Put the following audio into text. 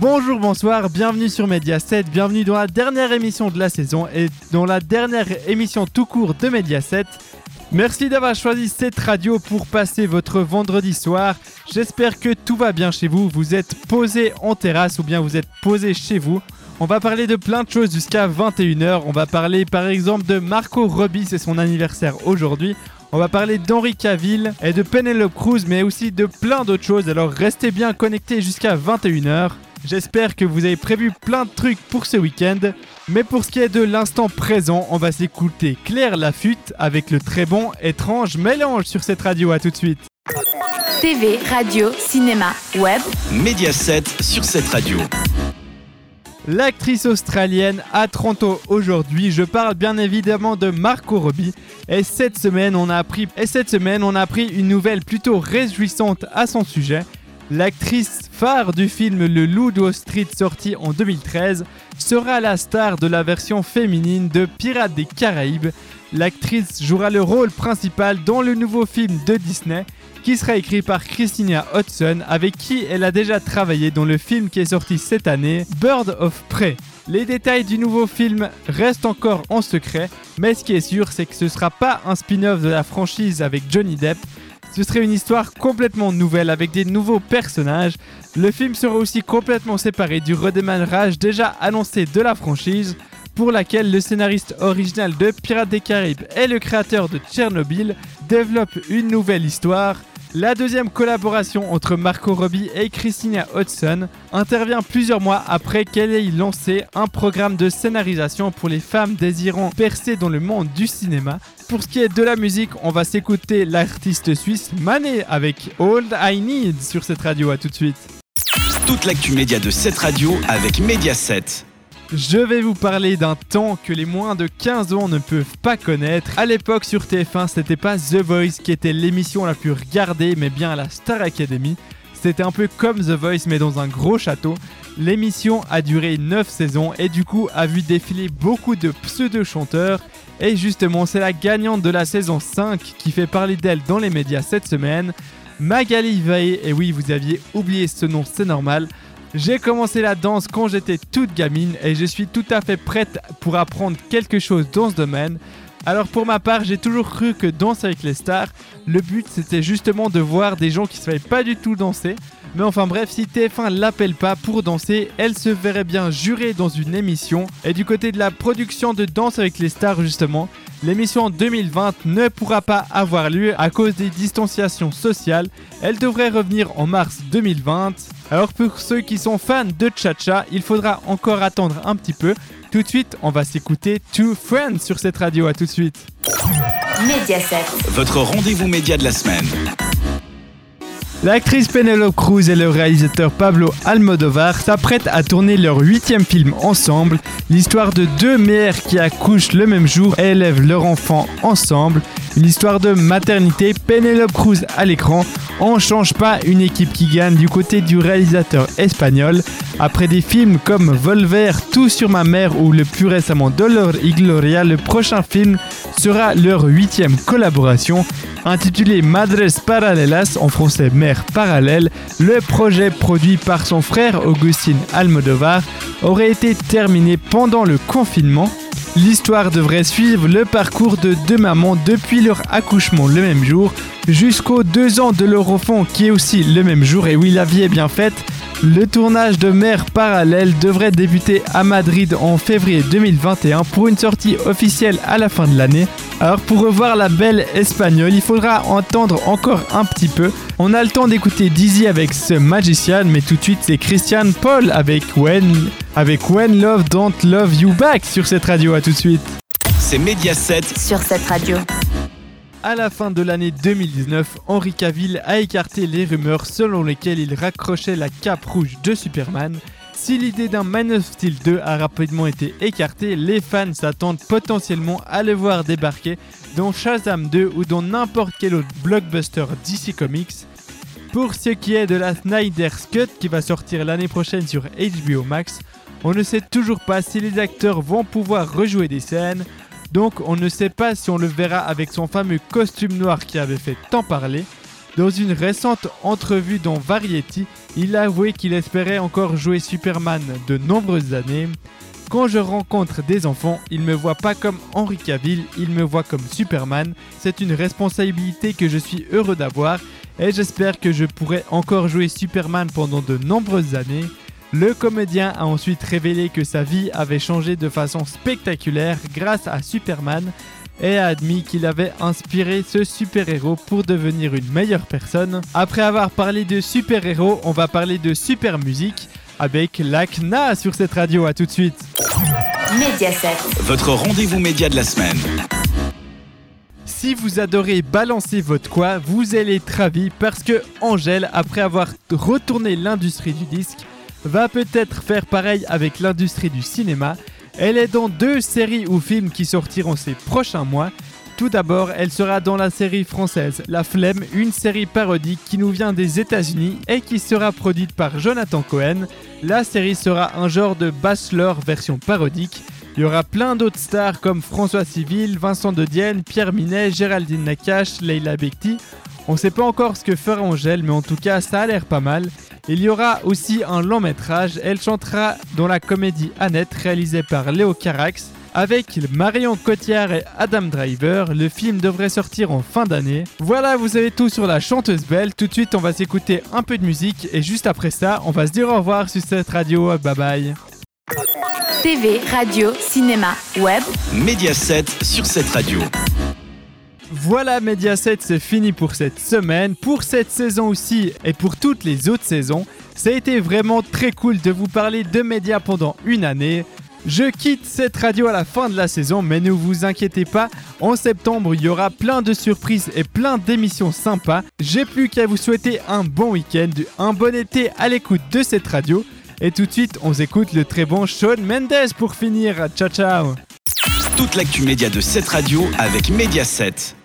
Bonjour, bonsoir, bienvenue sur Mediaset, bienvenue dans la dernière émission de la saison et dans la dernière émission tout court de Mediaset. Merci d'avoir choisi cette radio pour passer votre vendredi soir. J'espère que tout va bien chez vous, vous êtes posé en terrasse ou bien vous êtes posé chez vous. On va parler de plein de choses jusqu'à 21h. On va parler par exemple de Marco Robbie, c'est son anniversaire aujourd'hui. On va parler d'Henri Cavill et de Penelope Cruz, mais aussi de plein d'autres choses. Alors restez bien connectés jusqu'à 21h. J'espère que vous avez prévu plein de trucs pour ce week-end. Mais pour ce qui est de l'instant présent, on va s'écouter Claire Lafutte avec le très bon étrange mélange sur cette radio. À tout de suite. TV, radio, cinéma, web. Mediaset sur cette radio. L'actrice australienne 30 ans aujourd'hui. Je parle bien évidemment de Marco Robbie. Et cette semaine, on a appris, et cette semaine, on a appris une nouvelle plutôt réjouissante à son sujet. L'actrice phare du film Le Loup de Street sorti en 2013 sera la star de la version féminine de Pirates des Caraïbes. L'actrice jouera le rôle principal dans le nouveau film de Disney qui sera écrit par Christina Hodson avec qui elle a déjà travaillé dans le film qui est sorti cette année, Bird of Prey. Les détails du nouveau film restent encore en secret, mais ce qui est sûr c'est que ce sera pas un spin-off de la franchise avec Johnny Depp, ce serait une histoire complètement nouvelle avec des nouveaux personnages. Le film sera aussi complètement séparé du redémarrage déjà annoncé de la franchise, pour laquelle le scénariste original de Pirates des Caraïbes et le créateur de Tchernobyl développe une nouvelle histoire. La deuxième collaboration entre Marco Robbie et Christina Hodson intervient plusieurs mois après qu'elle ait lancé un programme de scénarisation pour les femmes désirant percer dans le monde du cinéma. Pour ce qui est de la musique, on va s'écouter l'artiste suisse Mané avec All I Need sur cette radio. À tout de suite. Toute l'actu média de cette radio avec Mediaset. Je vais vous parler d'un temps que les moins de 15 ans ne peuvent pas connaître. À l'époque sur TF1, c'était pas The Voice qui était l'émission la plus regardée, mais bien la Star Academy. C'était un peu comme The Voice mais dans un gros château. L'émission a duré 9 saisons et du coup a vu défiler beaucoup de pseudo-chanteurs. Et justement, c'est la gagnante de la saison 5 qui fait parler d'elle dans les médias cette semaine. Magali Vae, et oui, vous aviez oublié ce nom, c'est normal. J'ai commencé la danse quand j'étais toute gamine et je suis tout à fait prête pour apprendre quelque chose dans ce domaine. Alors pour ma part, j'ai toujours cru que Danse avec les stars, le but c'était justement de voir des gens qui ne savaient pas du tout danser. Mais enfin bref, si TF1 l'appelle pas pour danser, elle se verrait bien jurer dans une émission. Et du côté de la production de Danse avec les stars justement, l'émission en 2020 ne pourra pas avoir lieu à cause des distanciations sociales. Elle devrait revenir en mars 2020. Alors pour ceux qui sont fans de Cha-Cha, il faudra encore attendre un petit peu. Tout de suite, on va s'écouter Two Friends sur cette radio. À tout de suite. Mediaset. Votre rendez-vous média de la semaine. L'actrice Penelope Cruz et le réalisateur Pablo Almodovar s'apprêtent à tourner leur huitième film ensemble, l'histoire de deux mères qui accouchent le même jour et élèvent leur enfant ensemble. Une histoire de maternité, Penelope Cruz à l'écran. On change pas une équipe qui gagne du côté du réalisateur espagnol. Après des films comme Volver, Tout sur ma mère ou le plus récemment Dolor y Gloria, le prochain film sera leur huitième collaboration. Intitulé Madres Paralelas, en français Mère parallèle, le projet produit par son frère Augustin Almodovar aurait été terminé pendant le confinement. L'histoire devrait suivre le parcours de deux mamans depuis leur accouchement le même jour jusqu'aux deux ans de leur enfant qui est aussi le même jour et oui la vie est bien faite. Le tournage de Mère parallèle devrait débuter à Madrid en février 2021 pour une sortie officielle à la fin de l'année. Alors pour revoir la belle espagnole, il faudra entendre encore un petit peu. On a le temps d'écouter Dizzy avec ce Magician, mais tout de suite c'est Christian Paul avec When, avec When Love Don't Love You Back sur cette radio. À tout de suite. C'est Mediaset. Sur cette radio. À la fin de l'année 2019, Henry Cavill a écarté les rumeurs selon lesquelles il raccrochait la cape rouge de Superman. Si l'idée d'un Man of Steel 2 a rapidement été écartée, les fans s'attendent potentiellement à le voir débarquer dans Shazam 2 ou dans n'importe quel autre blockbuster DC Comics. Pour ce qui est de la Snyder's Cut qui va sortir l'année prochaine sur HBO Max, on ne sait toujours pas si les acteurs vont pouvoir rejouer des scènes, donc on ne sait pas si on le verra avec son fameux costume noir qui avait fait tant parler. Dans une récente entrevue dans Variety, il a avoué qu'il espérait encore jouer Superman de nombreuses années. Quand je rencontre des enfants, ils me voient pas comme Henry Cavill, ils me voient comme Superman. C'est une responsabilité que je suis heureux d'avoir et j'espère que je pourrai encore jouer Superman pendant de nombreuses années. Le comédien a ensuite révélé que sa vie avait changé de façon spectaculaire grâce à Superman et a admis qu'il avait inspiré ce super-héros pour devenir une meilleure personne. Après avoir parlé de super-héros, on va parler de super musique avec l'ACNA sur cette radio. À tout de suite. Mediaset. Votre rendez-vous média de la semaine. Si vous adorez balancer votre quoi, vous allez être ravi parce que Angèle, après avoir retourné l'industrie du disque, va peut-être faire pareil avec l'industrie du cinéma. Elle est dans deux séries ou films qui sortiront ces prochains mois. Tout d'abord, elle sera dans la série française La Flemme, une série parodique qui nous vient des États-Unis et qui sera produite par Jonathan Cohen. La série sera un genre de Bachelor version parodique. Il y aura plein d'autres stars comme François Civil, Vincent de Dienne, Pierre Minet, Géraldine Nakache, Leila Bekti. On sait pas encore ce que fera Angèle, mais en tout cas, ça a l'air pas mal. Il y aura aussi un long métrage. Elle chantera dans la comédie Annette, réalisée par Léo Carax. Avec Marion Cotillard et Adam Driver, le film devrait sortir en fin d'année. Voilà, vous avez tout sur la chanteuse belle. Tout de suite, on va s'écouter un peu de musique et juste après ça, on va se dire au revoir sur cette radio. Bye bye. TV, radio, cinéma, web. Mediaset sur cette radio. Voilà Mediaset, c'est fini pour cette semaine, pour cette saison aussi et pour toutes les autres saisons. Ça a été vraiment très cool de vous parler de médias pendant une année. Je quitte cette radio à la fin de la saison, mais ne vous inquiétez pas, en septembre il y aura plein de surprises et plein d'émissions sympas. J'ai plus qu'à vous souhaiter un bon week-end, un bon été à l'écoute de cette radio. Et tout de suite, on s'écoute le très bon Shawn Mendes pour finir. Ciao ciao Toute l'actu média de cette radio avec Mediaset.